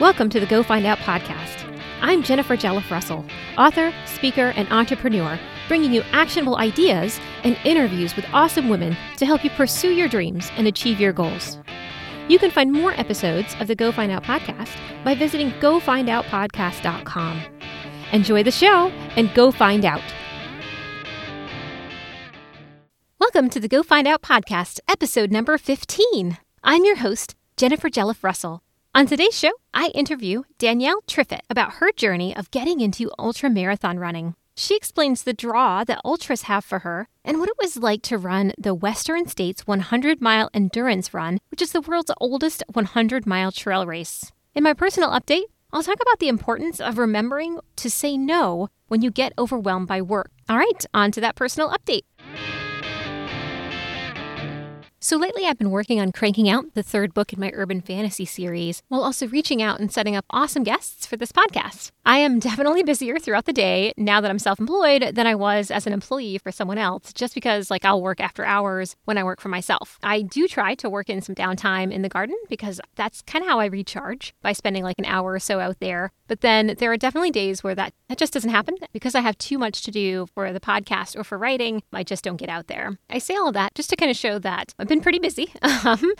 Welcome to the Go Find Out podcast. I'm Jennifer Jelliff Russell, author, speaker, and entrepreneur, bringing you actionable ideas and interviews with awesome women to help you pursue your dreams and achieve your goals. You can find more episodes of the Go Find Out podcast by visiting gofindoutpodcast.com. Enjoy the show and go find out. Welcome to the Go Find Out podcast, episode number 15. I'm your host, Jennifer Jelliff Russell. On today's show, I interview Danielle Triffitt about her journey of getting into ultra marathon running. She explains the draw that ultras have for her and what it was like to run the Western States 100 mile endurance run, which is the world's oldest 100 mile trail race. In my personal update, I'll talk about the importance of remembering to say no when you get overwhelmed by work. All right, on to that personal update. So lately, I've been working on cranking out the third book in my urban fantasy series while also reaching out and setting up awesome guests for this podcast. I am definitely busier throughout the day now that I'm self employed than I was as an employee for someone else, just because, like, I'll work after hours when I work for myself. I do try to work in some downtime in the garden because that's kind of how I recharge by spending like an hour or so out there. But then there are definitely days where that, that just doesn't happen because I have too much to do for the podcast or for writing. I just don't get out there. I say all that just to kind of show that I've been pretty busy. Um,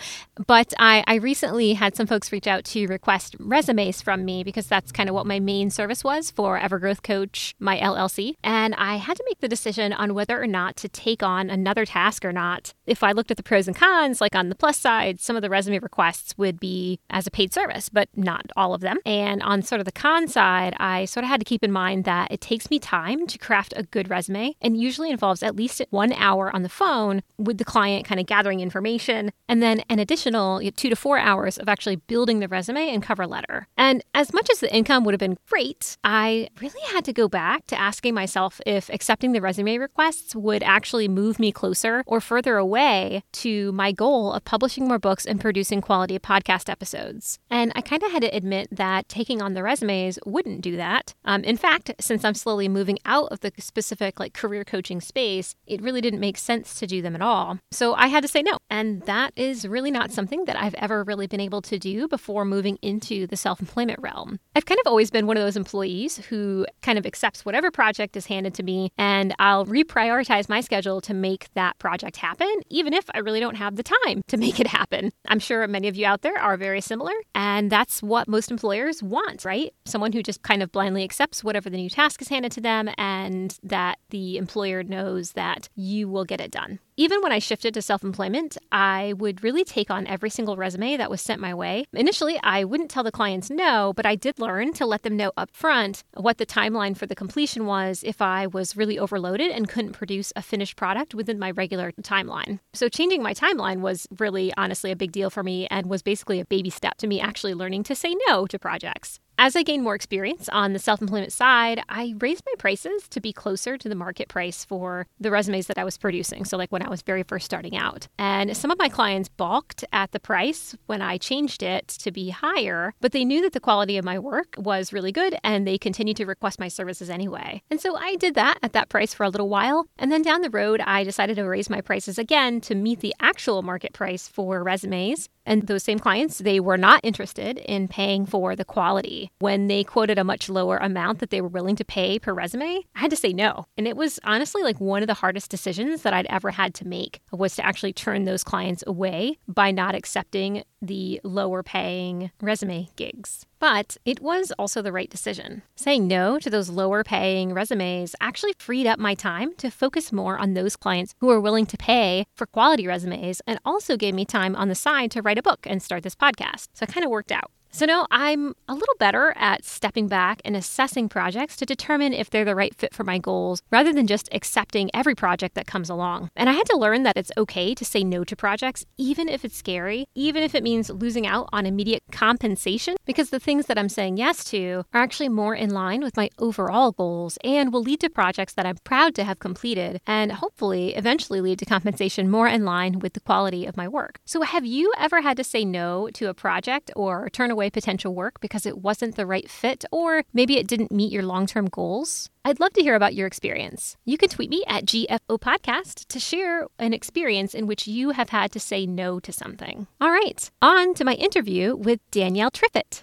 but I, I recently had some folks reach out to request resumes from me because that's kind of what my main service was for Evergrowth Coach, my LLC. And I had to make the decision on whether or not to take on another task or not. If I looked at the pros and cons, like on the plus side, some of the resume requests would be as a paid service, but not all of them. And on sort of the con side, I sort of had to keep in mind that it takes me time to craft a good resume and usually involves at least one hour on the phone with the client, kind of gathering information, and then an additional two to four hours of actually building the resume and cover letter. And as much as the income would have been great, I really had to go back to asking myself if accepting the resume requests would actually move me closer or further away to my goal of publishing more books and producing quality podcast episodes. And I kind of had to admit that taking on the resumes wouldn't do that. Um, in fact, since I'm slowly moving out of the specific like career coaching space, it really didn't make sense to do them at all. So I had to say no. And that is really not something that I've ever really been able to do before moving into the self employment realm. I've kind of always been one of those employees who kind of accepts whatever project is handed to me and I'll reprioritize my schedule to make that project happen, even if I really don't have the time to make it happen. I'm sure many of you out there are very similar, and that's what most employers want, right? Someone who just kind of blindly accepts whatever the new task is handed to them and that the employer knows that you will get it done. Even when I shifted to self employment, I would really take on every single resume that was sent my way. Initially, I wouldn't tell the clients no, but I did learn to let them know up front what the timeline for the completion was if I was really overloaded and couldn't produce a finished product within my regular timeline. So, changing my timeline was really honestly a big deal for me and was basically a baby step to me actually learning to say no to projects. As I gained more experience on the self employment side, I raised my prices to be closer to the market price for the resumes that I was producing. So, like when I was very first starting out. And some of my clients balked at the price when I changed it to be higher, but they knew that the quality of my work was really good and they continued to request my services anyway. And so I did that at that price for a little while. And then down the road, I decided to raise my prices again to meet the actual market price for resumes. And those same clients, they were not interested in paying for the quality. When they quoted a much lower amount that they were willing to pay per resume, I had to say no. And it was honestly like one of the hardest decisions that I'd ever had to make was to actually turn those clients away by not accepting the lower paying resume gigs. But it was also the right decision. Saying no to those lower paying resumes actually freed up my time to focus more on those clients who are willing to pay for quality resumes and also gave me time on the side to write a book and start this podcast. So it kind of worked out. So now I'm a little better at stepping back and assessing projects to determine if they're the right fit for my goals rather than just accepting every project that comes along. And I had to learn that it's okay to say no to projects, even if it's scary, even if it means losing out on immediate compensation, because the things that I'm saying yes to are actually more in line with my overall goals and will lead to projects that I'm proud to have completed and hopefully eventually lead to compensation more in line with the quality of my work. So, have you ever had to say no to a project or turn away? Away potential work because it wasn't the right fit or maybe it didn't meet your long term goals? I'd love to hear about your experience. You can tweet me at GFO Podcast to share an experience in which you have had to say no to something. All right, on to my interview with Danielle Triffitt.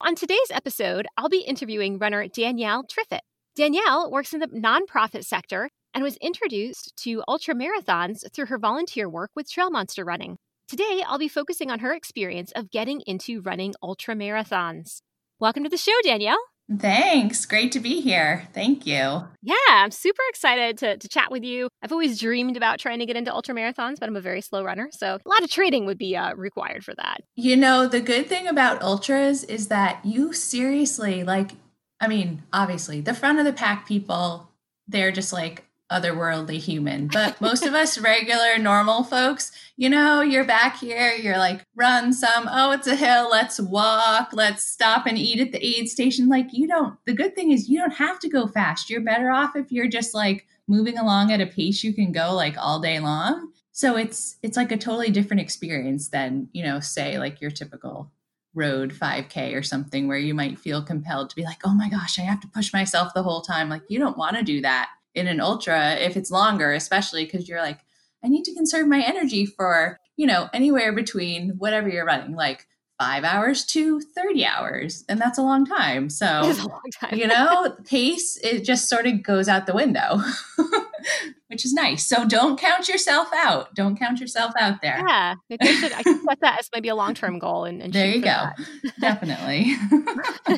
On today's episode, I'll be interviewing runner Danielle Triffitt. Danielle works in the nonprofit sector and was introduced to ultra marathons through her volunteer work with Trail Monster Running. Today, I'll be focusing on her experience of getting into running ultra marathons. Welcome to the show, Danielle. Thanks. Great to be here. Thank you. Yeah, I'm super excited to, to chat with you. I've always dreamed about trying to get into ultra marathons, but I'm a very slow runner. So a lot of training would be uh, required for that. You know, the good thing about ultras is that you seriously, like, I mean, obviously, the front of the pack people, they're just like, otherworldly human. But most of us regular, normal folks, you know, you're back here, you're like, run some, oh, it's a hill, let's walk, let's stop and eat at the aid station. Like, you don't, the good thing is you don't have to go fast. You're better off if you're just like moving along at a pace you can go like all day long. So it's it's like a totally different experience than, you know, say like your typical road 5k or something where you might feel compelled to be like, "Oh my gosh, I have to push myself the whole time." Like you don't want to do that in an ultra if it's longer, especially because you're like, I need to conserve my energy for, you know, anywhere between whatever you're running, like five hours to 30 hours. And that's a long time. So, long time. you know, pace, it just sort of goes out the window. which is nice. So don't count yourself out. Don't count yourself out there. Yeah, maybe I should. I can set that as maybe a long term goal. And, and there you go. Definitely.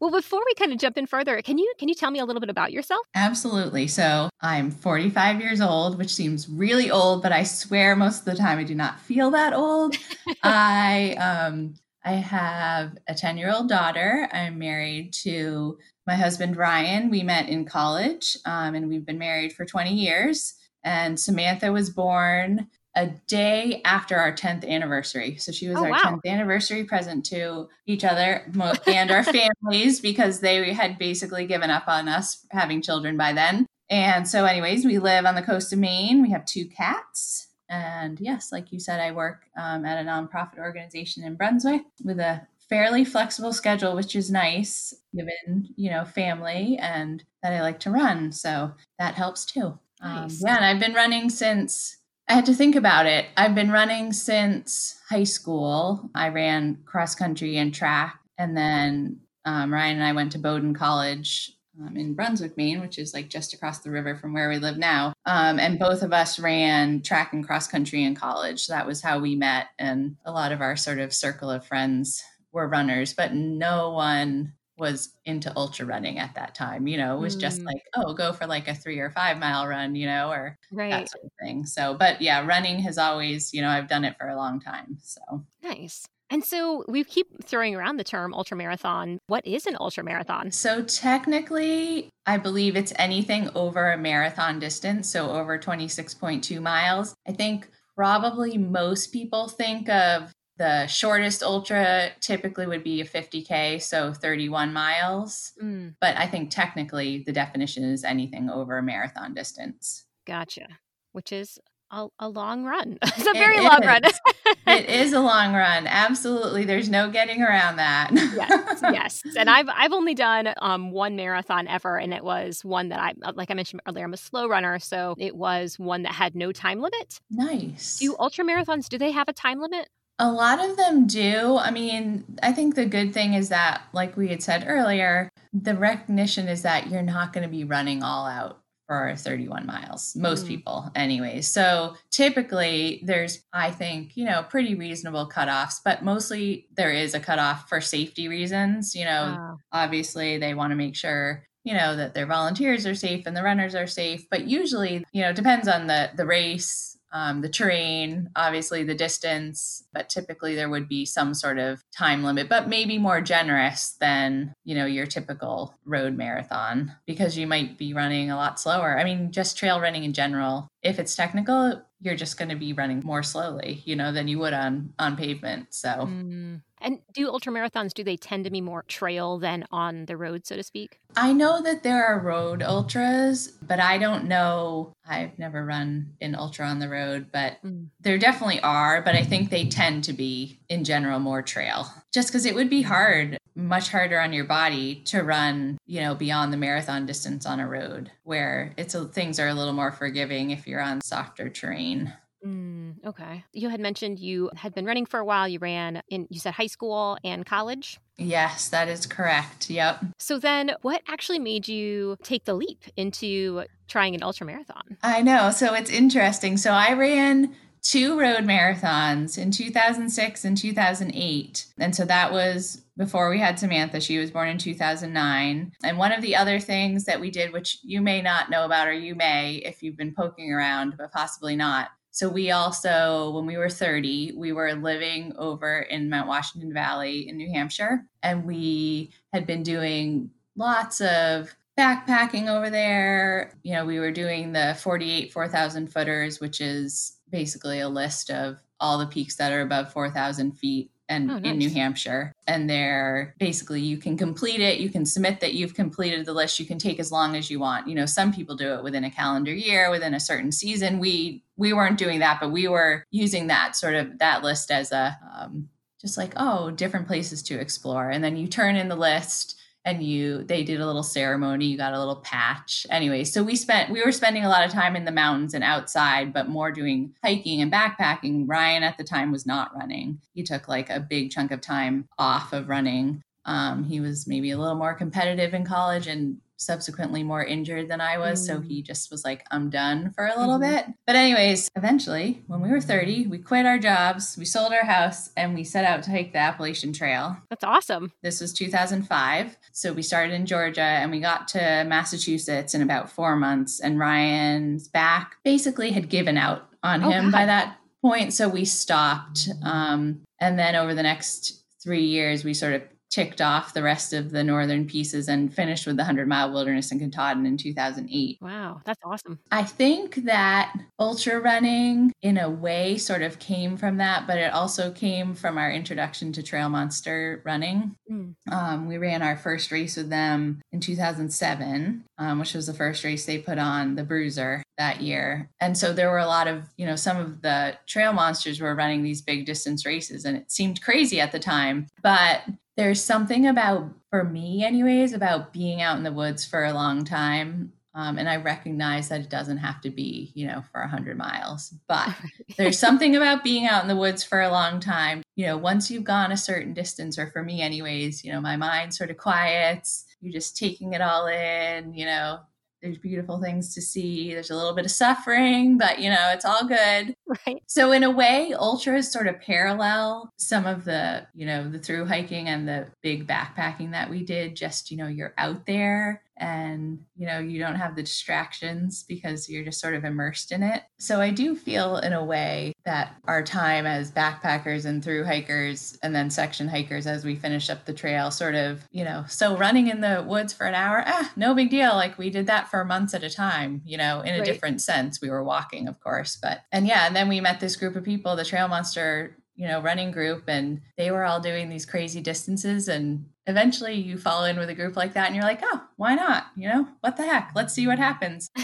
well, before we kind of jump in further, can you can you tell me a little bit about yourself? Absolutely. So I'm 45 years old, which seems really old, but I swear most of the time I do not feel that old. I um I have a 10 year old daughter. I'm married to my husband, Ryan. We met in college um, and we've been married for 20 years. And Samantha was born a day after our 10th anniversary. So she was oh, our wow. 10th anniversary present to each other and our families because they had basically given up on us having children by then. And so, anyways, we live on the coast of Maine. We have two cats and yes, like you said, I work um, at a nonprofit organization in Brunswick with a fairly flexible schedule, which is nice given, you know, family and that I like to run. So that helps too. Um, nice. Um, yeah, and I've been running since I had to think about it. I've been running since high school. I ran cross country and track. And then um, Ryan and I went to Bowdoin College um, in Brunswick, Maine, which is like just across the river from where we live now. Um, and both of us ran track and cross country in college. That was how we met. And a lot of our sort of circle of friends were runners, but no one was into ultra running at that time. You know, it was mm. just like, oh, go for like a three or five mile run, you know, or right. that sort of thing. So, but yeah, running has always, you know, I've done it for a long time. So nice. And so we keep throwing around the term ultramarathon. What is an ultramarathon? So technically, I believe it's anything over a marathon distance, so over 26.2 miles. I think probably most people think of the shortest ultra typically would be a 50k so 31 miles mm. but i think technically the definition is anything over a marathon distance gotcha which is a, a long run. it's a very it long run. it is a long run. Absolutely. There's no getting around that. yes. Yes. And I've I've only done um one marathon ever and it was one that I uh, like I mentioned earlier, I'm a slow runner. So it was one that had no time limit. Nice. Do ultra marathons, do they have a time limit? A lot of them do. I mean, I think the good thing is that, like we had said earlier, the recognition is that you're not going to be running all out for 31 miles most mm. people anyways so typically there's i think you know pretty reasonable cutoffs but mostly there is a cutoff for safety reasons you know wow. obviously they want to make sure you know that their volunteers are safe and the runners are safe but usually you know depends on the the race um, the terrain, obviously the distance, but typically there would be some sort of time limit, but maybe more generous than, you know, your typical road marathon because you might be running a lot slower. I mean, just trail running in general, if it's technical, you're just going to be running more slowly, you know, than you would on on pavement. So mm. And do ultramarathons, do they tend to be more trail than on the road, so to speak? I know that there are road ultras, but I don't know. I've never run an ultra on the road, but mm. there definitely are. But I think they tend to be, in general, more trail. Just because it would be hard, much harder on your body to run, you know, beyond the marathon distance on a road where it's a, things are a little more forgiving if you're on softer terrain. Mm, Mm, okay. You had mentioned you had been running for a while. You ran in, you said high school and college. Yes, that is correct. Yep. So then, what actually made you take the leap into trying an ultra marathon? I know. So it's interesting. So I ran two road marathons in 2006 and 2008. And so that was before we had Samantha. She was born in 2009. And one of the other things that we did, which you may not know about, or you may if you've been poking around, but possibly not. So we also, when we were 30, we were living over in Mount Washington Valley in New Hampshire. And we had been doing lots of backpacking over there. You know, we were doing the 48 4,000 footers, which is basically a list of all the peaks that are above 4,000 feet and oh, nice. in New Hampshire. And they're basically you can complete it, you can submit that you've completed the list, you can take as long as you want. You know, some people do it within a calendar year, within a certain season. We we weren't doing that, but we were using that sort of that list as a um, just like oh different places to explore and then you turn in the list and you they did a little ceremony you got a little patch. Anyway so we spent we were spending a lot of time in the mountains and outside but more doing hiking and backpacking. Ryan at the time was not running. He took like a big chunk of time off of running um, he was maybe a little more competitive in college and subsequently more injured than I was. Mm. So he just was like, I'm done for a little mm. bit. But, anyways, eventually, when we were 30, we quit our jobs, we sold our house, and we set out to hike the Appalachian Trail. That's awesome. This was 2005. So we started in Georgia and we got to Massachusetts in about four months. And Ryan's back basically had given out on oh, him God. by that point. So we stopped. Um, and then over the next three years, we sort of ticked off the rest of the northern pieces and finished with the 100 mile wilderness in Katahdin in 2008. Wow, that's awesome. I think that ultra running, in a way, sort of came from that, but it also came from our introduction to Trail Monster running. Mm. Um, we ran our first race with them in 2007, um, which was the first race they put on, the Bruiser, that year. And so there were a lot of, you know, some of the trail monsters were running these big distance races and it seemed crazy at the time. But there's something about, for me, anyways, about being out in the woods for a long time. Um, and I recognize that it doesn't have to be, you know, for 100 miles, but there's something about being out in the woods for a long time. You know, once you've gone a certain distance, or for me, anyways, you know, my mind sort of quiets. You're just taking it all in, you know, there's beautiful things to see. There's a little bit of suffering, but you know, it's all good. Right. So in a way, ultras sort of parallel some of the, you know, the through hiking and the big backpacking that we did. Just, you know, you're out there and you know you don't have the distractions because you're just sort of immersed in it. So i do feel in a way that our time as backpackers and through hikers and then section hikers as we finish up the trail sort of you know so running in the woods for an hour ah no big deal. Like we did that for months at a time you know in a right. different sense. We were walking of course but and yeah and then we met this group of people the trail monster you know running group and they were all doing these crazy distances and eventually you fall in with a group like that and you're like oh why not? You know what the heck? Let's see what happens.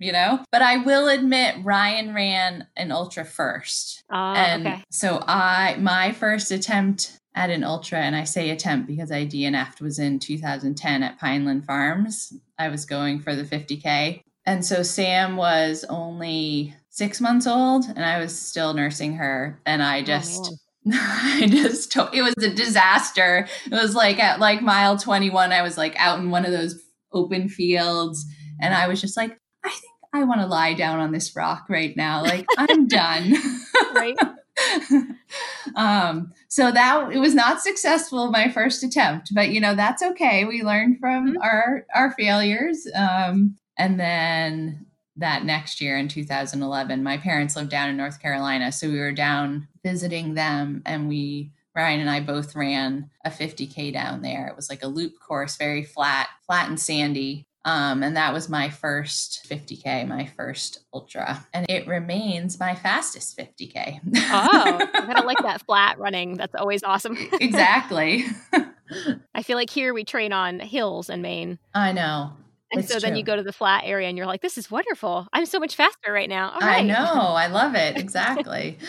You know? But i will admit ryan ran an ultra first. Uh, and okay. so i my first attempt at an ultra and i say attempt because i dnf'd was in 2010 at pineland farms. I was going for the 50k and so sam was only six months old and I was still nursing her. And I oh, just, oh, I just, it was a disaster. It was like at like mile 21, I was like out in one of those open fields. And I was just like, I think I want to lie down on this rock right now. Like I'm done. right. um, so that it was not successful my first attempt, but you know, that's okay. We learned from mm-hmm. our, our failures. Um, and then that next year in 2011. My parents lived down in North Carolina, so we were down visiting them and we Ryan and I both ran a 50k down there. It was like a loop course, very flat, flat and sandy. Um, and that was my first 50K, my first ultra. And it remains my fastest 50K. oh, I kind of like that flat running. That's always awesome. exactly. I feel like here we train on hills in Maine. I know. And It's so then you go to the flat area and you're like, this is wonderful. I'm so much faster right now. All I know. I love it. Exactly.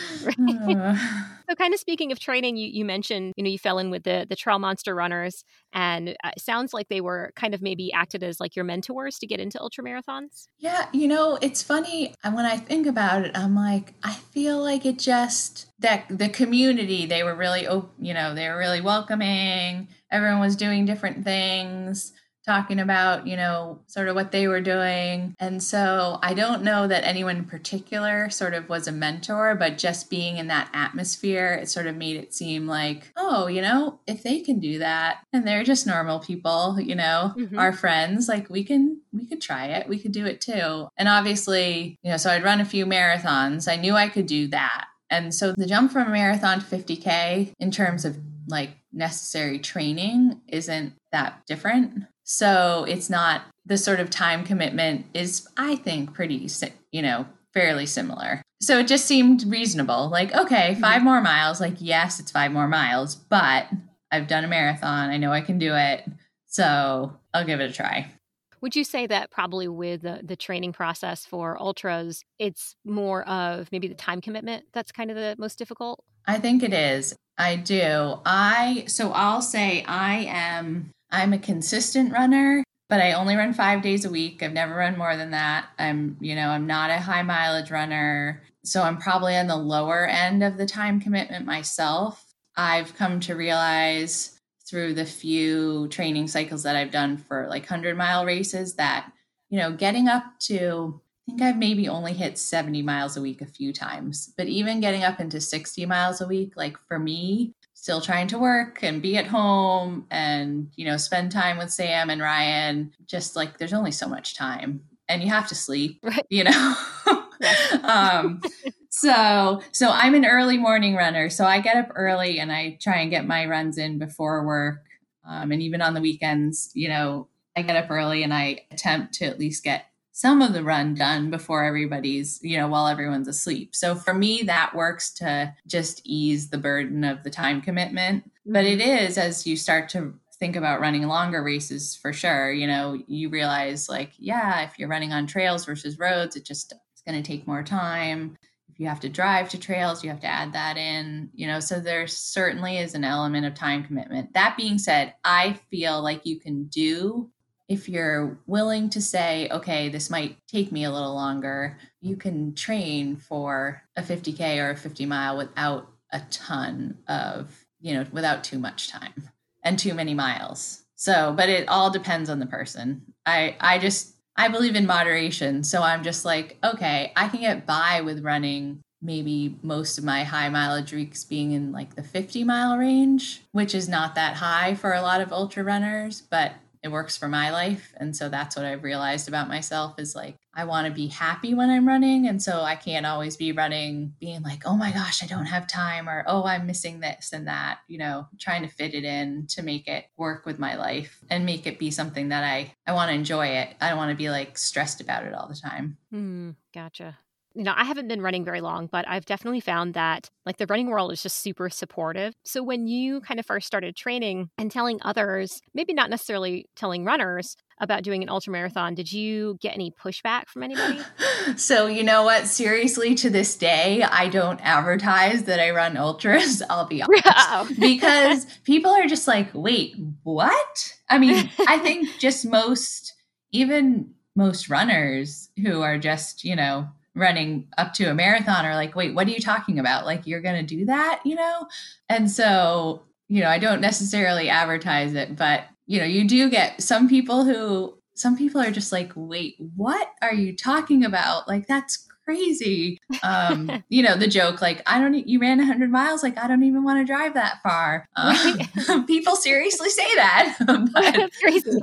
Uh, So, kind of speaking of training, you, you mentioned you know you fell in with the the Trail Monster runners, and uh, it sounds like they were kind of maybe acted as like your mentors to get into ultra marathons. Yeah, you know, it's funny and when I think about it. I'm like, I feel like it just that the community they were really, you know, they were really welcoming. Everyone was doing different things, talking about, you know, sort of what they were doing. And so I don't know that anyone in particular sort of was a mentor, but just being in that atmosphere, it sort of made it seem like, oh, you know, if they can do that and they're just normal people, you know, Mhm. our friends, like we can we could try it. We could do it too. And obviously, you know, so I'd run a few marathons. I knew I could do that. And so the jump from a marathon to 50K in terms of like necessary training isn't that different. So it's not the sort of time commitment is, I think, pretty, you know, fairly similar. So it just seemed reasonable. Like, okay, five mm-hmm. more miles. Like, yes, it's five more miles, but I've done a marathon. I know I can do it. So I'll give it a try. Would you say that probably with the, the training process for ultras, it's more of maybe the time commitment that's kind of the most difficult? I think it is. I do. I so I'll say I am I'm a consistent runner, but I only run 5 days a week. I've never run more than that. I'm, you know, I'm not a high mileage runner. So I'm probably on the lower end of the time commitment myself. I've come to realize through the few training cycles that I've done for like 100 mile races that, you know, getting up to I think I've maybe only hit 70 miles a week a few times, but even getting up into 60 miles a week, like for me, still trying to work and be at home and, you know, spend time with Sam and Ryan, just like there's only so much time and you have to sleep, Right. you know? um, so, so I'm an early morning runner. So I get up early and I try and get my runs in before work. Um, and even on the weekends, you know, I get up early and I attempt to at least get some of the run done before everybody's, you know, while everyone's asleep. So for me, that works to just ease the burden of the time commitment. But mm-hmm. it is as you start to think about running longer races for sure, you know, you realize like, yeah, if you're running on trails versus roads, it just it's going to take more time. If you have to drive to trails, you have to add that in, you know, so there certainly is an element of time commitment. That being said, I feel like you can do if you're willing to say, okay, this might take me a little longer, you can train for a 50K or a 50 mile without a ton of, you know, without too much time and too many miles. So, but it all depends on the person. I, I just, I believe in moderation. So I'm just like, okay, I can get by with running maybe most of my high mileage weeks being in like the 50 mile range, which is not that high for a lot of ultra runners, but it works for my life. And so that's what i've realized about myself is like i want to be happy when i'm running. And so i can't always be running being like oh my gosh i don't have time or oh i'm missing this and that you know trying to fit it in to make it work with my life and make it be something that i i want to enjoy it. I don't want to be like stressed about it all the time. Hmm, gotcha. You know, I haven't been running very long, but I've definitely found that like the running world is just super supportive. So when you kind of first started training and telling others, maybe not necessarily telling runners about doing an ultra marathon, did you get any pushback from anybody? so you know what seriously to this day i don't advertise that i run ultras i'll be honest because people are just like, wait, what? I mean, I think just most, even most runners who are just, you know, running up to a marathon are like, wait, what are you talking about? Like, you're going to do that, you know? And so, you know, I don't necessarily advertise it, but, you know, you do get some people who, some people are just like, wait, what are you talking about? Like, that's crazy. Um, you know, the joke, like, I don't, you ran 100 miles, like, I don't even want to drive that far. Um, people seriously say that. but, That's crazy.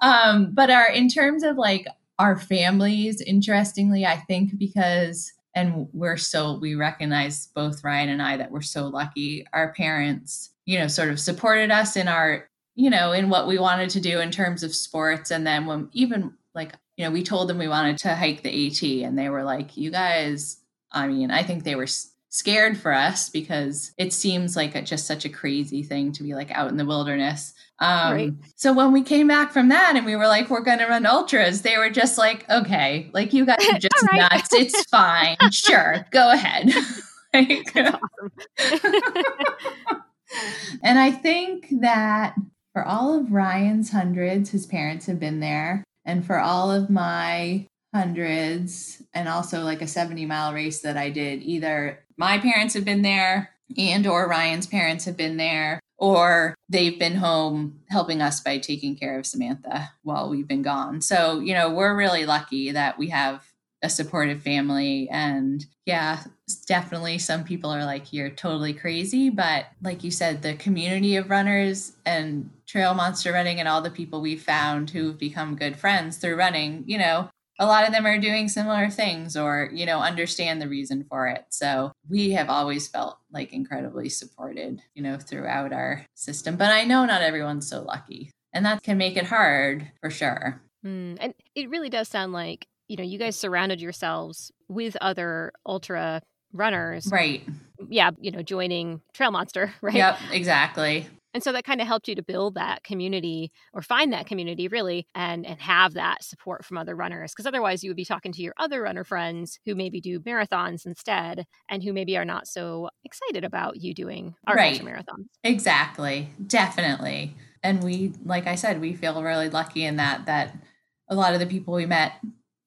um, but our, in terms of like our families, interestingly, I think because, and we're so, we recognize both Ryan and I that we're so lucky, our parents, you know, sort of supported us in our, you know, in what we wanted to do in terms of sports. And then when even like, you know, we told them we wanted to hike the AT and they were like, you guys, I mean, I think they were scared for us because it seems like a, just such a crazy thing to be like out in the wilderness. Um, right. So when we came back from that and we were like, we're going to run ultras, they were just like, okay, like you guys are just right. nuts. It's fine. sure. Go ahead. like, and I think that for all of Ryan's hundreds, his parents have been there. And for all of my hundreds and also like a 70 mile race that I did, either my parents have been there and or Ryan's parents have been there or they've been home helping us by taking care of Samantha while we've been gone. So, you know, we're really lucky that we have a supportive family. And yeah, definitely some people are like, you're totally crazy. But like you said, the community of runners and trail monster running and all the people we've found who've become good friends through running, you know, a lot of them are doing similar things or you know understand the reason for it. So we have always felt like incredibly supported you know throughout our system but i know not everyone's so lucky and that can make it hard for sure. Mm, and it really does sound like you know you guys surrounded yourselves with other ultra runners. Right. Yeah you know joining trail monster right? Yep exactly and so that kind of helped you to build that community or find that community really and and have that support from other runners because otherwise you would be talking to your other runner friends who maybe do marathons instead and who maybe are not so excited about you doing our right. marathons. Exactly. Definitely. And we like I said we feel really lucky in that that a lot of the people we met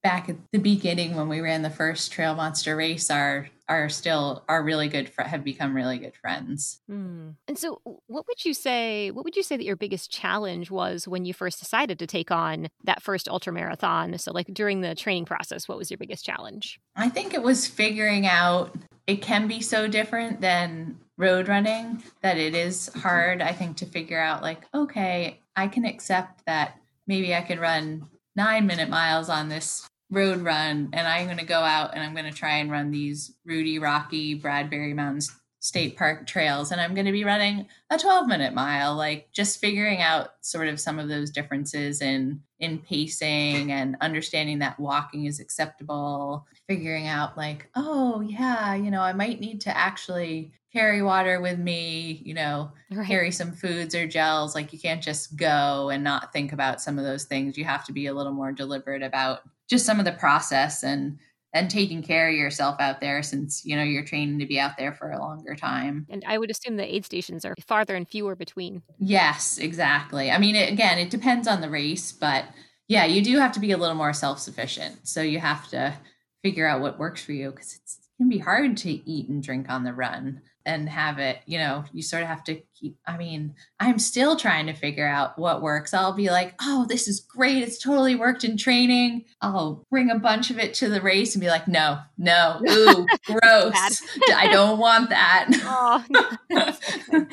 back at the beginning when we ran the first trail monster race are are still are really good fr- have become really good friends. Mm. and so what would you say what would you say that your biggest challenge was when you first decided to take on that first ultra marathon so like during the training process what was your biggest challenge? I think it was figuring out it can be so different than road running that it is hard i think to figure out like okay i can accept that maybe i could run nine minute miles on this road run and I'm going to go out and I'm going to try and run these Rudy Rocky Bradbury Mountains State Park trails and I'm going to be running a 12 minute mile like just figuring out sort of some of those differences in in pacing and understanding that walking is acceptable figuring out like oh yeah you know I might need to actually carry water with me, you know, right. carry some foods or gels. Like you can't just go and not think about some of those things. You have to be a little more deliberate about just some of the process and and taking care of yourself out there since you know you're training to be out there for a longer time. And i would assume the aid stations are farther and fewer between. Yes exactly. I mean it, again it depends on the race but yeah you do have to be a little more self-sufficient. So you have to figure out what works for you because it can be hard to eat and drink on the run and have it you know you sort of have to keep i mean i'm still trying to figure out what works. I'll be like oh this is great. It's totally worked in training. I'll bring a bunch of it to the race and be like no no ooh gross. I don't want that. Oh,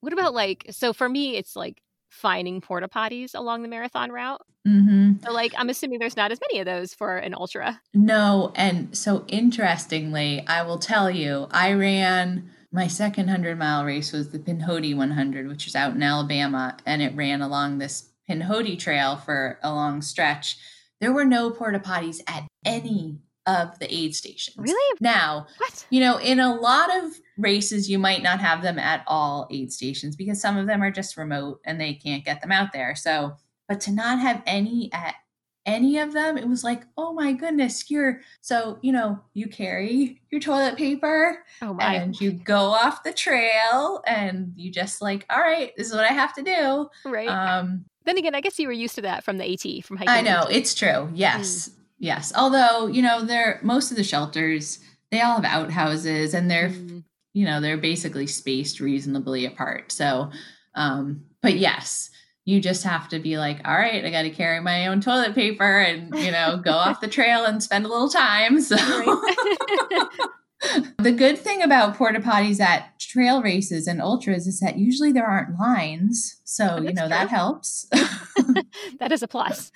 what about like so for me it's like finding porta potties along the marathon route. Mm-hmm. So, like, I'm assuming there's not as many of those for an ultra. No. And so, interestingly, I will tell you, I ran my second 100 mile race was the Pinhoti 100, which is out in Alabama, and it ran along this Pinhoti trail for a long stretch. There were no porta potties at any of the aid stations. Really? Now, what? you know, in a lot of races, you might not have them at all aid stations because some of them are just remote and they can't get them out there. So, but to not have any at any of them, it was like, oh my goodness, you're so, you know, you carry your toilet paper oh and you go off the trail and you just like, all right, this is what I have to do. Right. Um, then again, I guess you were used to that from the AT, from hiking. I know, it's true. Yes. Mm. Yes. Although, you know, they're most of the shelters, they all have outhouses and they're mm. you know, they're basically spaced reasonably apart. So, um, but yes, you just have to be like, all right, I got to carry my own toilet paper and, you know, go off the trail and spend a little time. So, the good thing about porta potties at trail races and ultras is that usually there aren't lines. So, oh, you know, true. that helps. that is a plus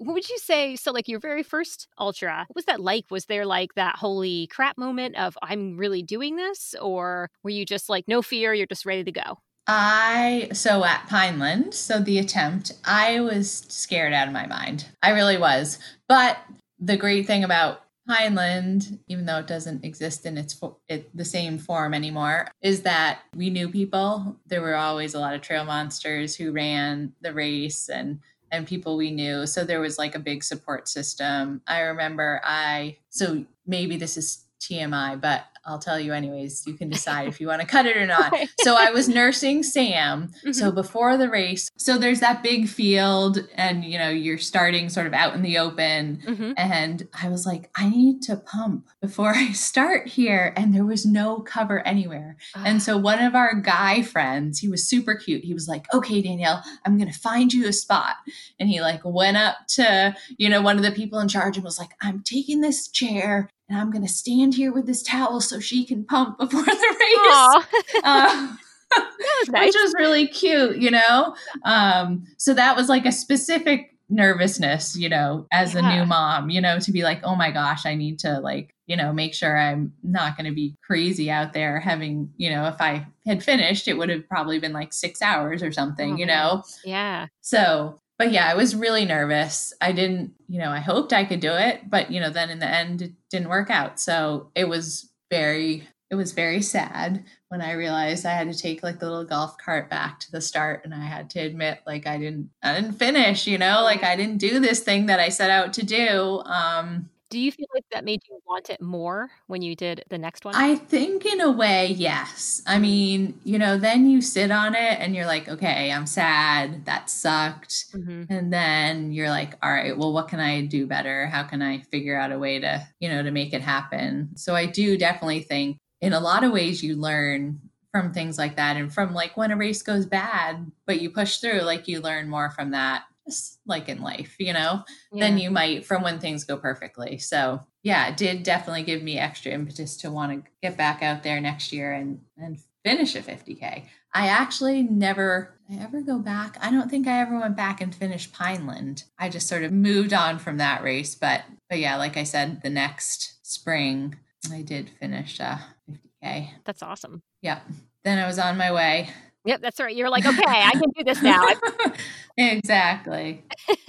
what would you say? So, like your very first ultra, what was that like? Was there like that holy crap moment of I'm really doing this? Or were you just like, no fear, you're just ready to go? I, so at Pineland, so the attempt, I was scared out of my mind. I really was. But the great thing about Pineland, even though it doesn't exist in its it, the same form anymore, is that we knew people. There were always a lot of trail monsters who ran the race and and people we knew. So there was like a big support system. I remember I so maybe this is TMI, but I'll tell you anyways. You can decide if you want to cut it or not. So I was nursing Sam. Mm-hmm. So before the race, so there's that big field, and you know you're starting sort of out in the open, mm-hmm. and I was like, I need to pump before I start here, and there was no cover anywhere. And so one of our guy friends, he was super cute. He was like, Okay, Danielle, I'm gonna find you a spot, and he like went up to you know one of the people in charge and was like, I'm taking this chair and I'm going to stand here with this towel so she can pump before the race. uh, was nice. Which was really cute, you know? Um, so that was like a specific nervousness, you know, as yeah. a new mom, you know, to be like, oh my gosh, I need to like, you know, make sure I'm not going to be crazy out there having, you know, if I had finished, it would have probably been like six hours or something, oh, you know? Yeah. So but yeah, I was really nervous. I didn't, you know, I hoped I could do it, but you know, then in the end it didn't work out. So it was very it was very sad when I realized I had to take like the little golf cart back to the start and I had to admit like I didn't I didn't finish, you know, like I didn't do this thing that I set out to do. Um do you feel like that made you want it more when you did the next one? I think in a way, yes. I mean, you know, then you sit on it and you're like, okay, I'm sad. That sucked. Mm-hmm. And then you're like, all right, well, what can I do better? How can I figure out a way to, you know, to make it happen? So I do definitely think in a lot of ways you learn from things like that and from like when a race goes bad, but you push through, like you learn more from that like in life, you know, yeah. than you might from when things go perfectly. So yeah, it did definitely give me extra impetus to want to get back out there next year and and finish a 50k. I actually never I ever go back. I don't think I ever went back and finished Pineland. I just sort of moved on from that race, but but yeah, like I said, the next spring I did finish uh 50k. That's awesome. Yeah. Then I was on my way Yep, that's right. You're like, okay, I can do this now. exactly.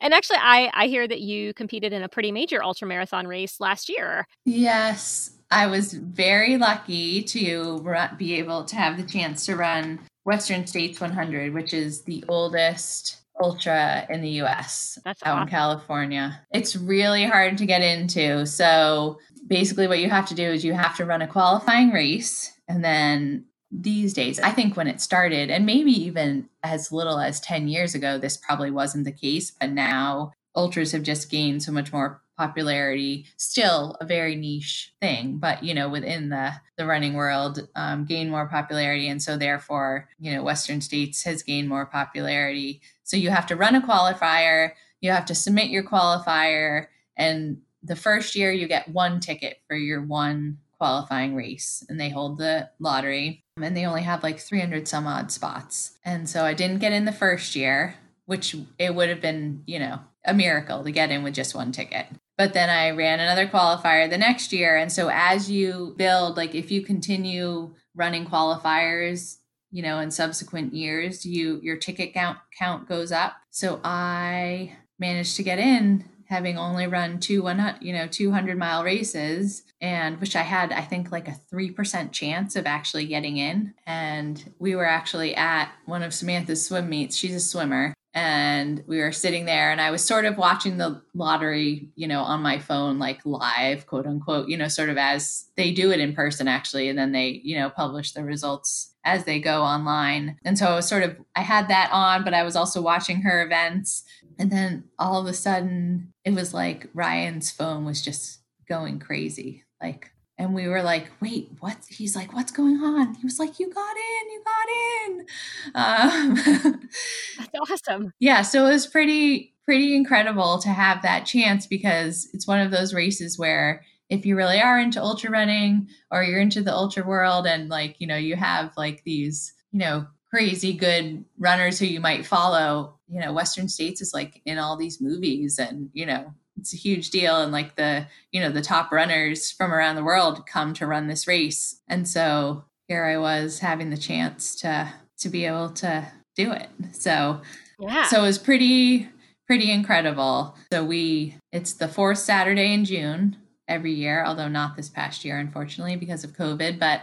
and actually, I I hear that you competed in a pretty major ultra marathon race last year. Yes, I was very lucky to run, be able to have the chance to run Western States 100, which is the oldest ultra in the US That's out awesome. in California. It's really hard to get into. So basically what you have to do is you have to run a qualifying race and then these days. I think when it started, and maybe even as little as 10 years ago, this probably wasn't the case, but now ultras have just gained so much more popularity still a very niche thing but you know within the the running world um, gain more popularity and so therefore you know western states has gained more popularity so you have to run a qualifier you have to submit your qualifier and the first year you get one ticket for your one qualifying race and they hold the lottery and they only have like 300 some odd spots. And so I didn't get in the first year, which it would have been, you know, a miracle to get in with just one ticket. But then I ran another qualifier the next year. And so as you build, like if you continue running qualifiers, you know, in subsequent years, you your ticket count count goes up. So I managed to get in having only run two one you know 200 mile races and which i had i think like a 3% chance of actually getting in. And we were actually at one of samantha's swim meets. She's a swimmer. And we were sitting there and i was sort of watching the lottery you know on my phone like live quote unquote you know sort of as they do it in person actually and then they you know publish the results as they go online. And so i was sort of i had that on but i was also watching her events and then all of a sudden, it was like Ryan's phone was just going crazy. Like, and we were like, wait, what? He's like, what's going on? He was like, you got in, you got in. Um, That's awesome. Yeah. So it was pretty, pretty incredible to have that chance because it's one of those races where if you really are into ultra running or you're into the ultra world and like, you know, you have like these, you know, crazy good runners who you might follow. You know western states is like in all these movies and you know it's a huge deal. And like the you know the top runners from around the world come to run this race. And so here i was having the chance to to be able to do it. So yeah. so it was pretty pretty incredible. So we it's the fourth saturday in june every year, although not this past year, unfortunately, because of COVID. But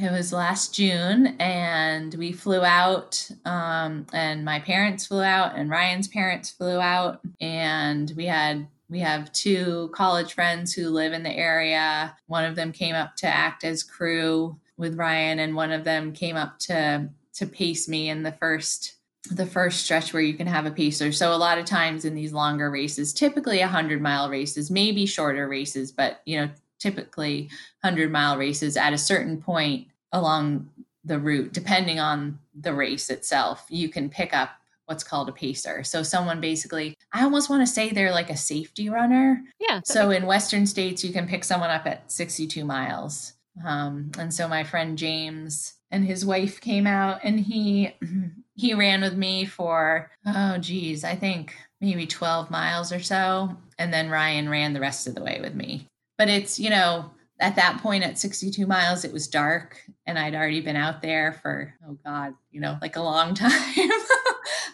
it was last June, and we flew out, um, and my parents flew out, and Ryan's parents flew out, and we had we have two college friends who live in the area. One of them came up to act as crew with Ryan, and one of them came up to to pace me in the first the first stretch where you can have a pacer. So a lot of times in these longer races, typically 100 mile races, maybe shorter races, but you know, typically 100 mile races at a certain point along the route depending on the race itself, you can pick up what's called a pacer. So someone basically, I almost want to say they're like a safety runner. Yeah. So in Western states, you can pick someone up at 62 miles. Um, and so my friend James and his wife came out and he he ran with me for oh geez i think maybe 12 miles or so. And then ryan ran the rest of the way with me. But it's you know at that point at 62 miles it was dark and i'd already been out there for oh god you know like a long time.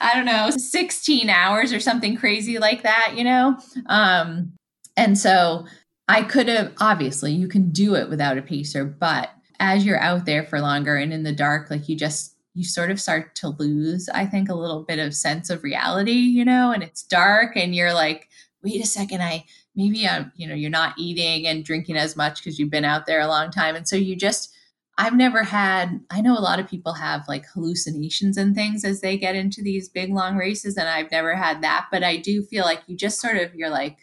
I don't know 16 hours or something crazy like that you know? Um and so i could have obviously you can do it without a pacer but as you're out there for longer and in the dark, like you just you sort of start to lose, I think, a little bit of sense of reality, you know, and it's dark and you're like, wait a second, I maybe I'm, you know, you're not eating and drinking as much because you've been out there a long time. And so you just I've never had, I know a lot of people have like hallucinations and things as they get into these big long races, and I've never had that. But I do feel like you just sort of, you're like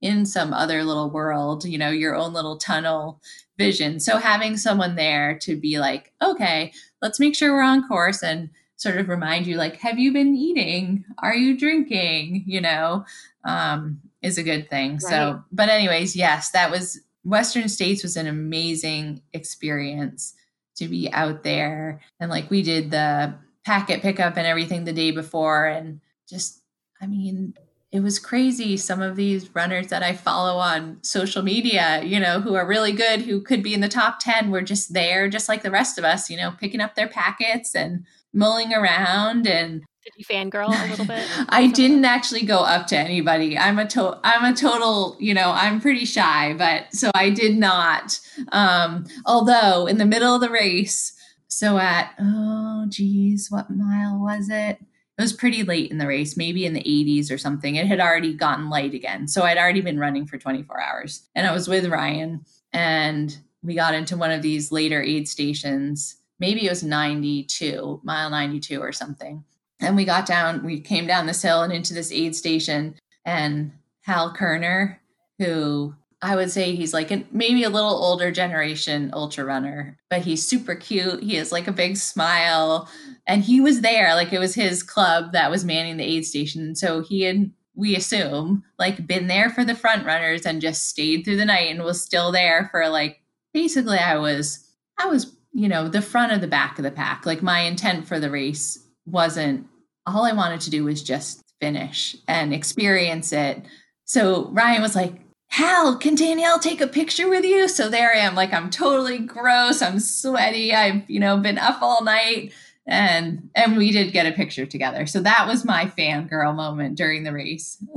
in some other little world, you know, your own little tunnel vision. So having someone there to be like, okay, let's make sure we're on course and sort of remind you, like, have you been eating? Are you drinking? You know, um, is a good thing. Right. So, but anyways, yes, that was Western States was an amazing experience to be out there. And like we did the packet pickup and everything the day before. And just, I mean, it was crazy. Some of these runners that I follow on social media, you know, who are really good, who could be in the top 10, were just there, just like the rest of us, you know, picking up their packets and mulling around and did you fangirl a little bit? I didn't actually go up to anybody. I'm a to- I'm a total, you know, I'm pretty shy, but so I did not. Um, although in the middle of the race, so at oh geez, what mile was it? It was pretty late in the race, maybe in the 80s or something. It had already gotten light again. So I'd already been running for 24 hours. And I was with Ryan and we got into one of these later aid stations. Maybe it was 92, mile 92 or something. And we got down, we came down this hill and into this aid station. And Hal Koerner, who I would say he's like a, maybe a little older generation ultra runner, but he's super cute. He has like a big smile, and he was there like it was his club that was manning the aid station so he had we assume like been there for the front runners and just stayed through the night and was still there for like basically i was i was you know the front of the back of the pack like my intent for the race wasn't all i wanted to do was just finish and experience it so ryan was like Hal, can Danielle take a picture with you? So there I am, like I'm totally gross. I'm sweaty. I've, you know, been up all night and and we did get a picture together. So that was my fangirl moment during the race.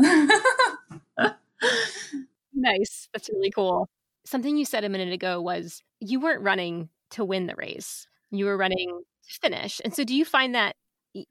nice. That's really cool. Something you said a minute ago was you weren't running to win the race. You were running to finish. And so do you find that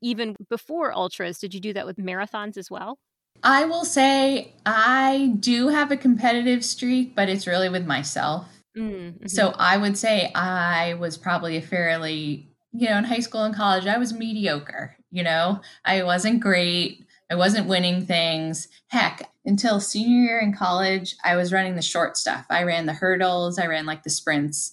even before ultras, did you do that with marathons as well? I will say I do have a competitive streak, but it's really with myself. Mm-hmm. So I would say I was probably a fairly you know, in high school and college, I was mediocre. You know, I wasn't great. I wasn't winning things. Heck, until senior year in college, I was running the short stuff. I ran the hurdles, I ran like the sprints,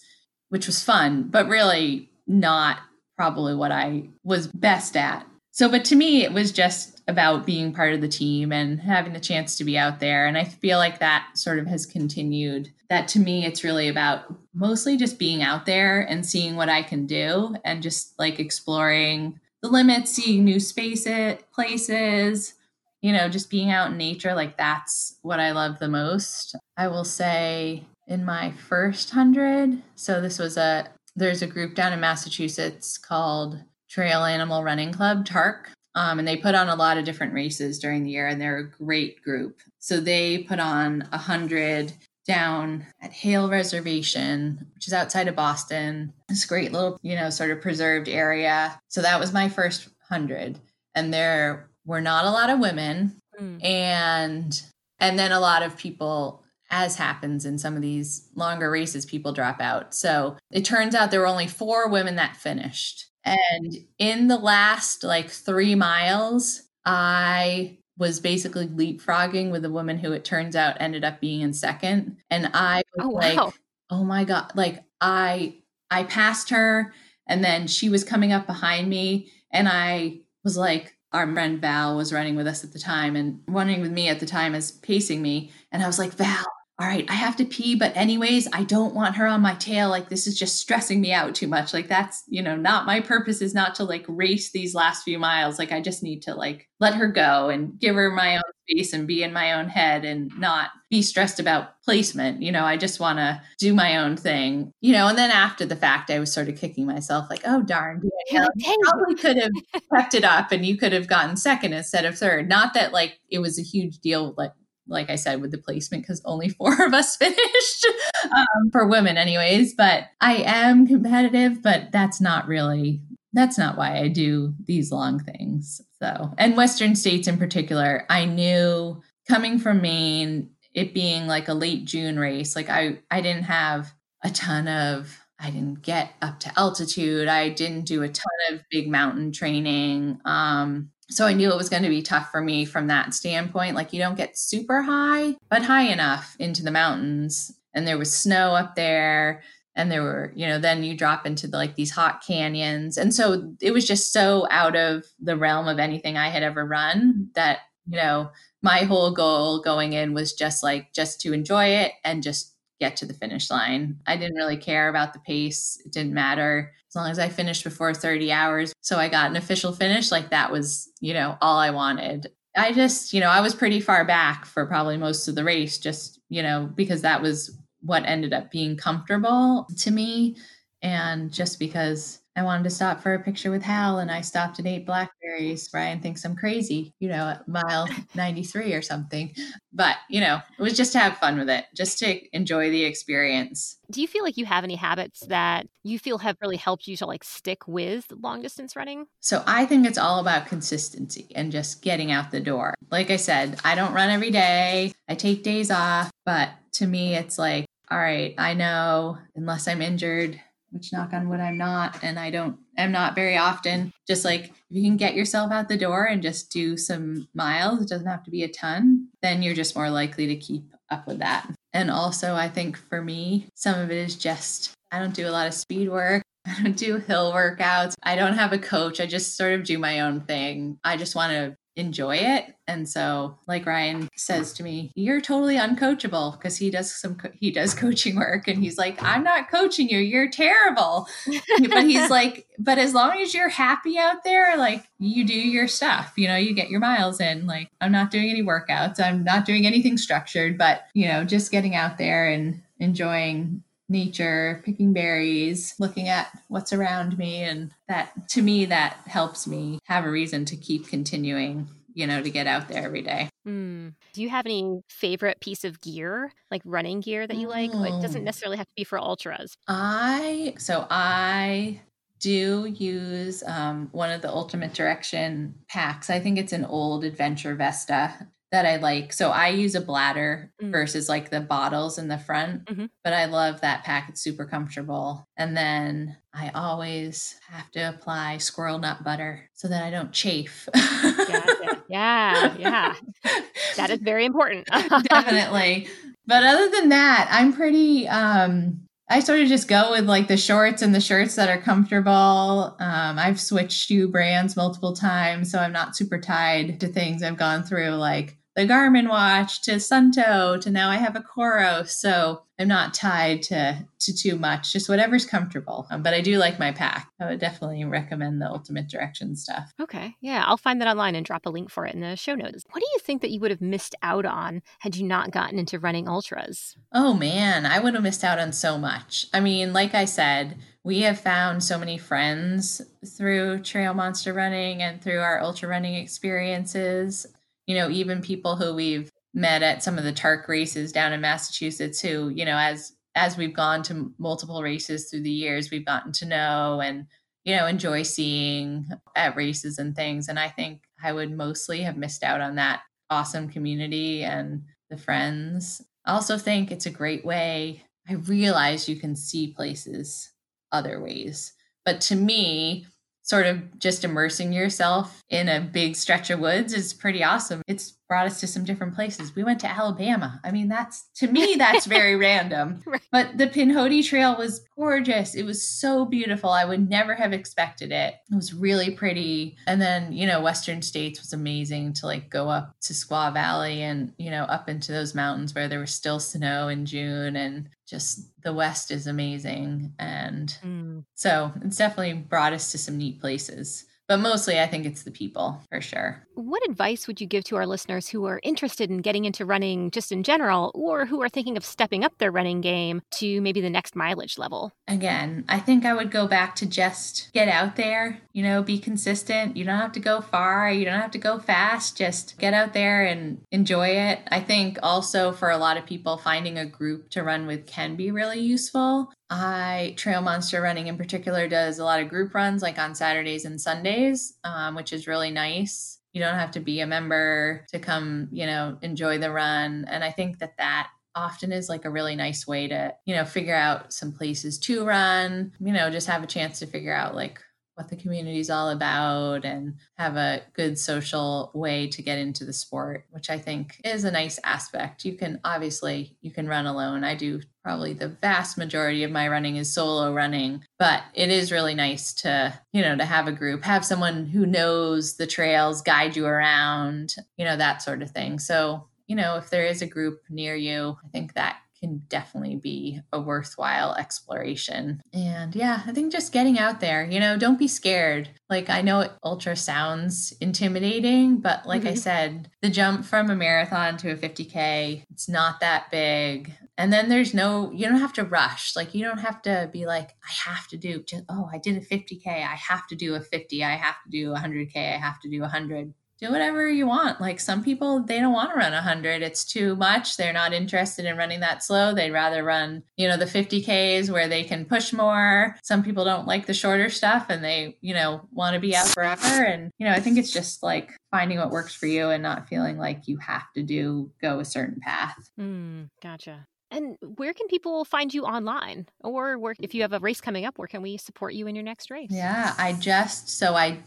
which was fun, but really not probably what I was best at. So, but to me, it was just about being part of the team and having the chance to be out there. And I feel like that sort of has continued. That to me, it's really about mostly just being out there and seeing what I can do and just like exploring the limits, seeing new spaces, places, you know, just being out in nature. Like that's what I love the most. I will say in my first hundred, so this was a, there's a group down in Massachusetts called Trail Animal Running Club, TARC. Um, and they put on a lot of different races during the year, and they're a great group. So they put on a hundred down at Hale Reservation, which is outside of Boston. This great little, you know, sort of preserved area. So that was my first 100. And there were not a lot of women mm. and and then a lot of people as happens in some of these longer races people drop out. So it turns out there were only 4 women that finished. And in the last like 3 miles, I was basically leapfrogging with a woman who it turns out ended up being in second. And I was oh, like, wow. oh my God, like I I passed her and then she was coming up behind me and I was like, our friend Val was running with us at the time and running with me at the time as pacing me. And I was like, Val, all right, I have to pee, but anyways, I don't want her on my tail. Like, this is just stressing me out too much. Like, that's, you know, not my purpose is not to like race these last few miles. Like, I just need to like let her go and give her my own space and be in my own head and not be stressed about placement. You know, I just want to do my own thing, you know. And then after the fact, I was sort of kicking myself like, oh, darn, you probably could have kept it up and you could have gotten second instead of third. Not that like it was a huge deal, like like I said, with the placement because only four of us finished um, for women, anyways. But I am competitive, but that's not really that's not why I do these long things. So, and Western states in particular, I knew coming from Maine, it being like a late June race, like I I didn't have a ton of I didn't get up to altitude. I didn't do a ton of big mountain training. Um, so I knew it was going to be tough for me from that standpoint. Like you don't get super high, but high enough into the mountains. And there was snow up there. And there were, you know, then you drop into the, like these hot canyons. And so it was just so out of the realm of anything I had ever run that, you know, my whole goal going in was just like, just to enjoy it and just get to the finish line. I didn't really care about the pace. It didn't matter as long as I finished before 30 hours. So I got an official finish. Like that was, you know, all I wanted. I just, you know, I was pretty far back for probably most of the race, just, you know, because that was what ended up being comfortable to me. And just because I wanted to stop for a picture with Hal and I stopped and ate blackberries. Ryan thinks I'm crazy, you know, at mile 93 or something. But, you know, it was just to have fun with it, just to enjoy the experience. Do you feel like you have any habits that you feel have really helped you to like stick with long distance running? So I think it's all about consistency and just getting out the door. Like I said, I don't run every day, I take days off, but to me, it's like, all right, I know unless I'm injured, which knock on wood I'm not and I don't I'm not very often just like if you can get yourself out the door and just do some miles it doesn't have to be a ton then you're just more likely to keep up with that and also I think for me some of it is just I don't do a lot of speed work I don't do hill workouts. I don't have a coach. I just sort of do my own thing. I just want to enjoy it. And so, like Ryan says to me, you're totally uncoachable because he does some he does coaching work, and he's like, I'm not coaching you. You're terrible. but he's like, but as long as you're happy out there, like you do your stuff. You know, you get your miles in. Like I'm not doing any workouts. I'm not doing anything structured, but you know, just getting out there and enjoying nature, picking berries, looking at what's around me. And that, to me, that helps me have a reason to keep continuing, you know, to get out there every day. Mm. Do you have any favorite piece of gear, like running gear that you like? It doesn't mm. necessarily have to be for ultras. I, so I do use um, one of the Ultimate Direction packs. I think it's an old Adventure Vesta that I like. So I use a bladder mm. versus like the bottles in the front, mm-hmm. but I love that pack. It's super comfortable. And then I always have to apply squirrel nut butter so that I don't chafe. gotcha. Yeah, yeah. That is very important. Definitely. But other than that, I'm pretty um I sort of just go with like the shorts and the shirts that are comfortable. Um, I've switched shoe brands multiple times, so I'm not super tied to things I've gone through like the Garmin watch to Suunto to now I have a Coros. So I'm not tied to to too much, just whatever's comfortable. Um, but I do like my pack. I would definitely recommend the Ultimate Direction stuff. Okay, yeah, I'll find that online and drop a link for it in the show notes. What do you think that you would have missed out on had you not gotten into running ultras? Oh man, I would have missed out on so much. I mean, like I said, we have found so many friends through trail monster running and through our ultra running experiences you know, even people who we've met at some of the TARC races down in Massachusetts who, you know, as as we've gone to multiple races through the years, we've gotten to know and, you know, enjoy seeing at races and things. And I think I would mostly have missed out on that awesome community and the friends. I also think it's a great way. I realize you can see places other ways. But to me, sort of just immersing yourself in a big stretch of woods is pretty awesome. It's brought us to some different places. We went to Alabama. I mean, that's to me, that's very random. Right. But the Pinhoti Trail was gorgeous. It was so beautiful. I would never have expected it. It was really pretty. And then, you know, Western States was amazing to like go up to Squaw Valley and, you know, up into those mountains where there was still snow in June and just the West is amazing. And mm. so it's definitely brought us to some neat places but mostly I think it's the people for sure. What advice would you give to our listeners who are interested in getting into running just in general, or who are thinking of stepping up their running game to maybe the next mileage level? Again, I think I would go back to just get out there, you know, be consistent. You don't have to go far, you don't have to go fast, just get out there and enjoy it. I think also for a lot of people, finding a group to run with can be really useful. I Trail Monster Running in particular does a lot of group runs like on Saturdays and Sundays, um, which is really nice. You don't have to be a member to come, you know, enjoy the run. And I think that that often is like a really nice way to, you know, figure out some places to run, you know, just have a chance to figure out like what the community is all about and have a good social way to get into the sport which i think is a nice aspect. You can obviously you can run alone. I do probably the vast majority of my running is solo running but it is really nice to you know to have a group have someone who knows the trails guide you around you know that sort of thing. So you know if there is a group near you i think that can definitely be a worthwhile exploration. And yeah, I think just getting out there, you know, don't be scared. Like I know ultra sounds intimidating, but like mm-hmm. I said, the jump from a marathon to a 50K, it's not that big. And then there's no, you don't have to rush. Like you don't have to be like, I have to do just, oh, I did a 50K. I have to do a 50. I have to do a 100K. I have to do a 100 do whatever you want. Like some people, they don't want to run 100. It's too much. They're not interested in running that slow. They'd rather run, you know, the 50Ks where they can push more. Some people don't like the shorter stuff and they, you know, want to be out forever. And, you know, I think it's just like finding what works for you and not feeling like you have to do, go a certain path. Mm, gotcha. And where can people find you online? Or where, if you have a race coming up, where can we support you in your next race? Yeah, I just, so I,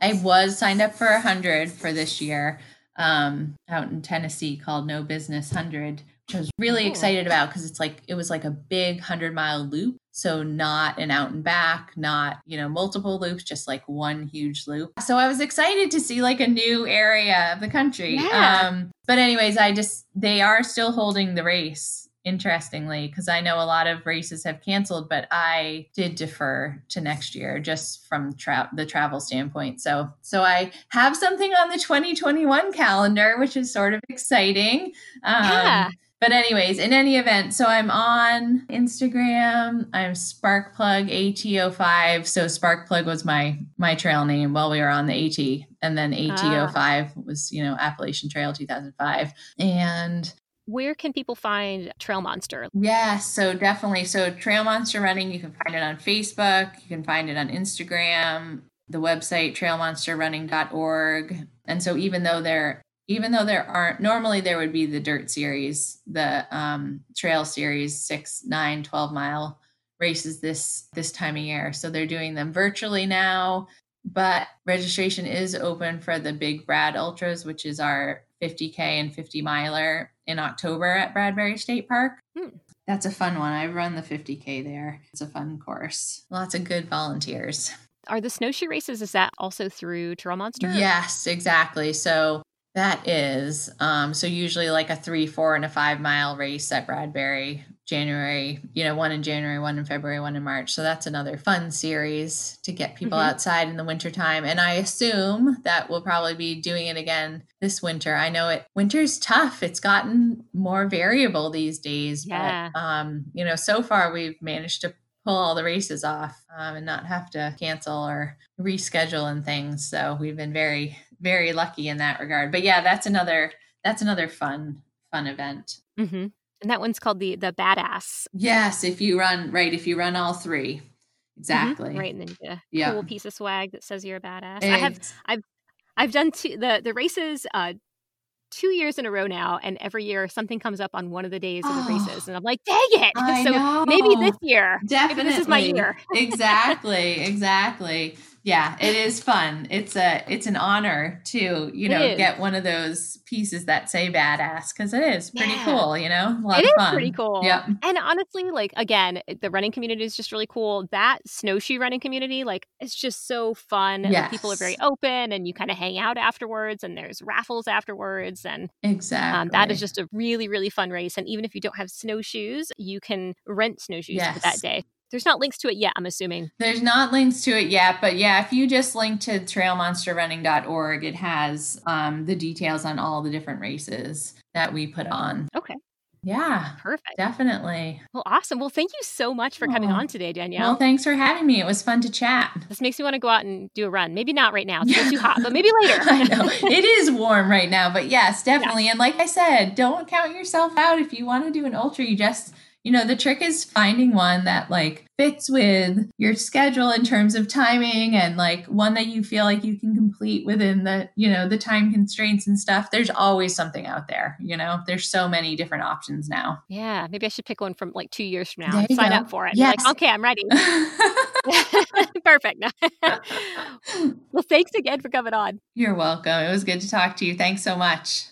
I was signed up for a hundred for this year um, out in Tennessee called No Business Hundred, which I was really oh. excited about because it's like it was like a big hundred mile loop. So not an out and back, not, you know, multiple loops, just like one huge loop. So I was excited to see like a new area of the country. Yeah. Um, but anyways, I just they are still holding the race interestingly, because I know a lot of races have canceled, but I did defer to next year just from tra- the travel standpoint. So, so I have something on the 2021 calendar, which is sort of exciting. Um, yeah. But anyways, in any event, so I'm on Instagram. I'm Sparkplug AT05. So Sparkplug was my my trail name while we were on the AT, and then AT05 ah. was you know Appalachian Trail 2005. And where can people find Trail Monster? Yeah, so definitely. So Trail Monster Running, you can find it on Facebook, you can find it on Instagram, the website trailmonsterrunning.org. And so even though there even though there aren't normally there would be the dirt series, the um, trail series, six, nine, 12 mile races this this time of year. So they're doing them virtually now, but registration is open for the Big Brad Ultras, which is our 50K and 50 miler in October at Bradbury State Park. Hmm. That's a fun one. I run the 50K there. It's a fun course. Lots of good volunteers. Are the snowshoe races, is that also through Trail Monster? Yes, exactly. So that is. Um, so usually like a three, four, and a five mile race at Bradbury, January, you know, one in January, one in February, one in March. So that's another fun series to get people mm-hmm. outside in the wintertime. And I assume that we'll probably be doing it again this winter. I know it winter's tough. It's gotten more variable these days. Yeah. But um, you know, so far we've managed to pull all the races off um, and not have to cancel or reschedule and things. So we've been very, very lucky in that regard. But yeah, that's another that's another fun fun event. Mm-hmm. And that one's called the the badass. Yes, if you run right, if you run all three, exactly. Mm-hmm. Right, and then you get a Yeah. cool piece of swag that says you're a badass. I have I've I've done two, the the races uh two years in a row now, and every year something comes up on one of the days of the Oh. races, and I'm like, dang it! I so maybe this year, Definitely. this is my year. exactly. Exactly. Yeah, it is fun. It's a it's an honor to, you know, get one of those pieces that say badass because it is pretty Yeah. cool, you know? A lot It of is fun. pretty cool. yeah And honestly, like again, the running community is just really cool. That snowshoe running community, like, it's just so fun. Like, people are very open, and you kind of hang out afterwards, and there's raffles afterwards, and Exactly. um, that is just a really, really fun race. And even if you don't have snowshoes, you can rent snowshoes for that day. There's not links to it yet, I'm assuming. There's not links to it yet, but yeah, if you just link to trailmonsterrunning.org, it has um, the details on all the different races that we put on. Okay, Yeah, perfect. definitely. Well, awesome. Well, thank you so much for coming on today, Danielle. Well, thanks for having me. It was fun to chat. this makes me want to go out and do a run. Maybe not right now; it's too hot, but maybe later. I know. It is warm right now, but yes, definitely. And like I said, don't count yourself out if you want to do an ultra. You just, you know, the trick is finding one that like fits with your schedule in terms of timing and like one that you feel like you can complete within the, you know, the time constraints and stuff. There's always something out there, you know. There's so many different options now. Yeah, maybe I should pick one from like two years from now. Sign go. up for it. Yes. Like, okay, I'm ready. Perfect. well, thanks again for coming on. You're welcome. It was good to talk to you. Thanks so much.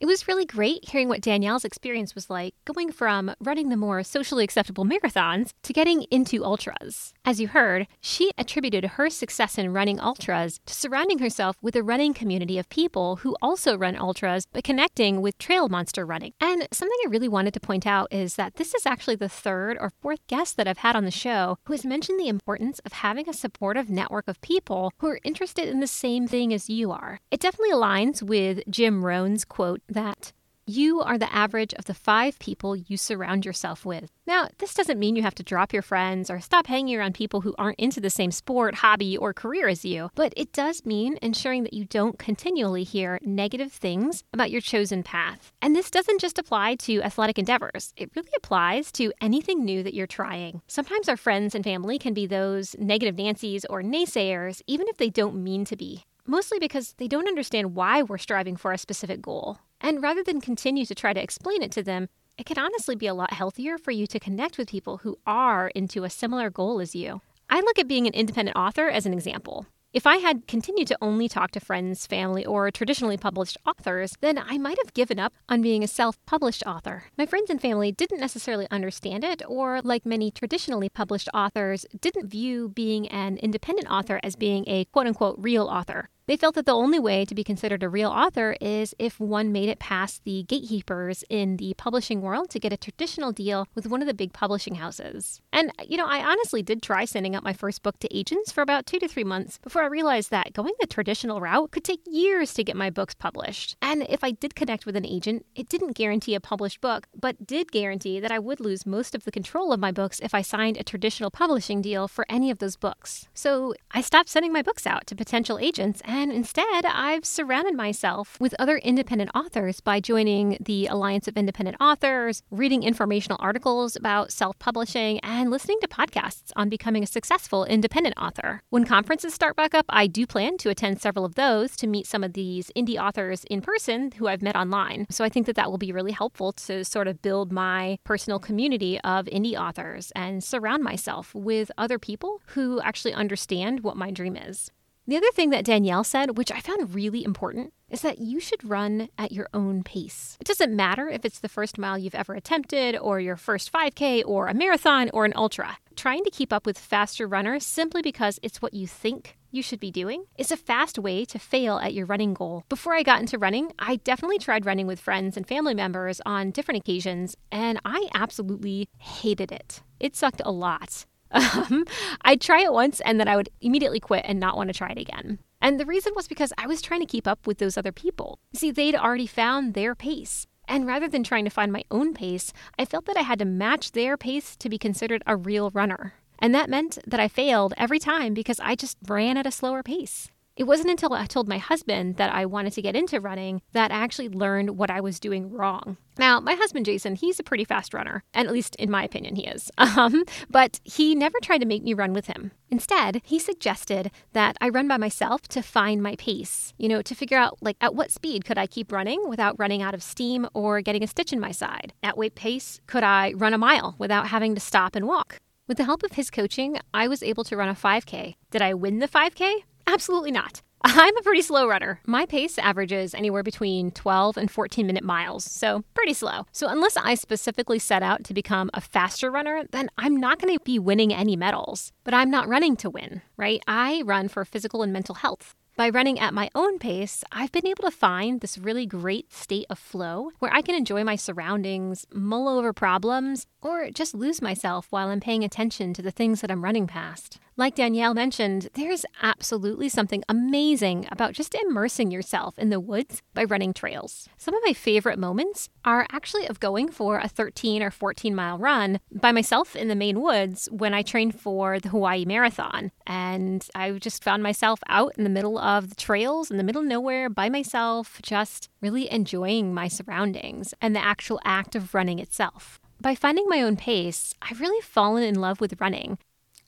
It was really great hearing what Danielle's experience was like going from running the more socially acceptable marathons to getting into ultras. As you heard, she attributed her success in running ultras to surrounding herself with a running community of people who also run ultras but connecting with trail monster running. And something I really wanted to point out is that this is actually the third or fourth guest that I've had on the show who has mentioned the importance of having a supportive network of people who are interested in the same thing as you are. It definitely aligns with Jim Rohn's quote that you are the average of the five people you surround yourself with. Now, this doesn't mean you have to drop your friends or stop hanging around people who aren't into the same sport, hobby, or career as you, but it does mean ensuring that you don't continually hear negative things about your chosen path. And this doesn't just apply to athletic endeavors, it really applies to anything new that you're trying. Sometimes our friends and family can be those negative Nancy's or naysayers, even if they don't mean to be mostly because they don't understand why we're striving for a specific goal. And rather than continue to try to explain it to them, it can honestly be a lot healthier for you to connect with people who are into a similar goal as you. I look at being an independent author as an example. If I had continued to only talk to friends, family, or traditionally published authors, then I might have given up on being a self published author. My friends and family didn't necessarily understand it, or like many traditionally published authors, didn't view being an independent author as being a quote unquote real author. They felt that the only way to be considered a real author is if one made it past the gatekeepers in the publishing world to get a traditional deal with one of the big publishing houses. And, you know, I honestly did try sending out my first book to agents for about two to three months before I realized that going the traditional route could take years to get my books published. And if I did connect with an agent, it didn't guarantee a published book, but did guarantee that I would lose most of the control of my books if I signed a traditional publishing deal for any of those books. So I stopped sending my books out to potential agents instead, I've surrounded myself with other independent authors by joining the Alliance of Independent Authors, reading informational articles about self publishing, and listening to podcasts on becoming a successful independent author. When conferences start back up, I do plan to attend several of those to meet some of these indie authors in person who I've met online. So I think that that will be really helpful to sort of build my personal community of indie authors and surround myself with other people who actually understand what my dream is. The other thing that Danielle said, which I found really important, is that you should run at your own pace. It doesn't matter if it's the first mile you've ever attempted, or your first 5K, or a marathon, or an ultra. Trying to keep up with faster runners simply because it's what you think you should be doing is a fast way to fail at your running goal. Before I got into running, I definitely tried running with friends and family members on different occasions, and I absolutely hated it. It sucked a lot. Um, I'd try it once and then I would immediately quit and not want to try it again. And the reason was because I was trying to keep up with those other people. See, they'd already found their pace. And rather than trying to find my own pace, I felt that I had to match their pace to be considered a real runner. And that meant that I failed every time because I just ran at a slower pace. It wasn't until I told my husband that I wanted to get into running that I actually learned what I was doing wrong. Now, my husband Jason, he's a pretty fast runner, and at least in my opinion, he is. Um, but he never tried to make me run with him. Instead, he suggested that I run by myself to find my pace, you know, to figure out like at what speed could I keep running without running out of steam or getting a stitch in my side? At what pace could I run a mile without having to stop and walk? With the help of his coaching, I was able to run a 5K. Did I win the 5K? Absolutely not. I'm a pretty slow runner. My pace averages anywhere between 12 and 14 minute miles, so pretty slow. So, unless I specifically set out to become a faster runner, then I'm not going to be winning any medals. But I'm not running to win, right? I run for physical and mental health. By running at my own pace, I've been able to find this really great state of flow where I can enjoy my surroundings, mull over problems, or just lose myself while I'm paying attention to the things that I'm running past. Like Danielle mentioned, there's absolutely something amazing about just immersing yourself in the woods by running trails. Some of my favorite moments are actually of going for a 13 or 14 mile run by myself in the Maine woods when I trained for the Hawaii Marathon. And I just found myself out in the middle of the trails in the middle of nowhere by myself, just really enjoying my surroundings and the actual act of running itself. By finding my own pace, I've really fallen in love with running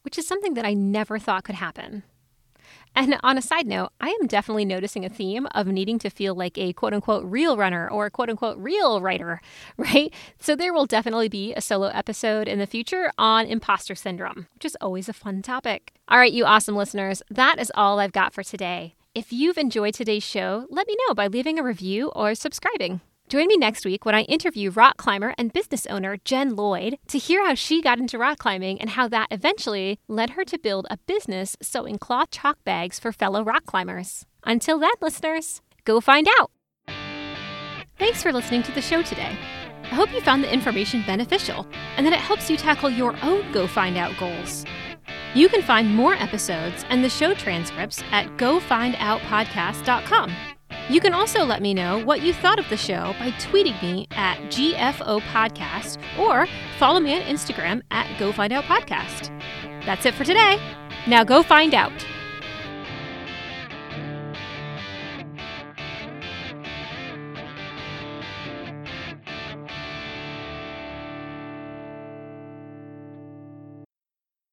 which is something that I never thought could happen. And on a side note, I am definitely noticing a theme of needing to feel like a quote unquote real runner or a quote unquote real writer, right? So there will definitely be a solo episode in the future on imposter syndrome, which is always a fun topic. All right, you awesome listeners, that is all I've got for today. If you've enjoyed today's show, let me know by leaving a review or subscribing. Join me next week when I interview rock climber and business owner Jen Lloyd to hear how she got into rock climbing and how that eventually led her to build a business sewing cloth chalk bags for fellow rock climbers. Until then, listeners, go find out. Thanks for listening to the show today. I hope you found the information beneficial and that it helps you tackle your own Go Find Out goals. You can find more episodes and the show transcripts at gofindoutpodcast.com. You can also let me know what you thought of the show by tweeting me at GFO Podcast or follow me on Instagram at Go Find Out Podcast. That's it for today. Now go find out.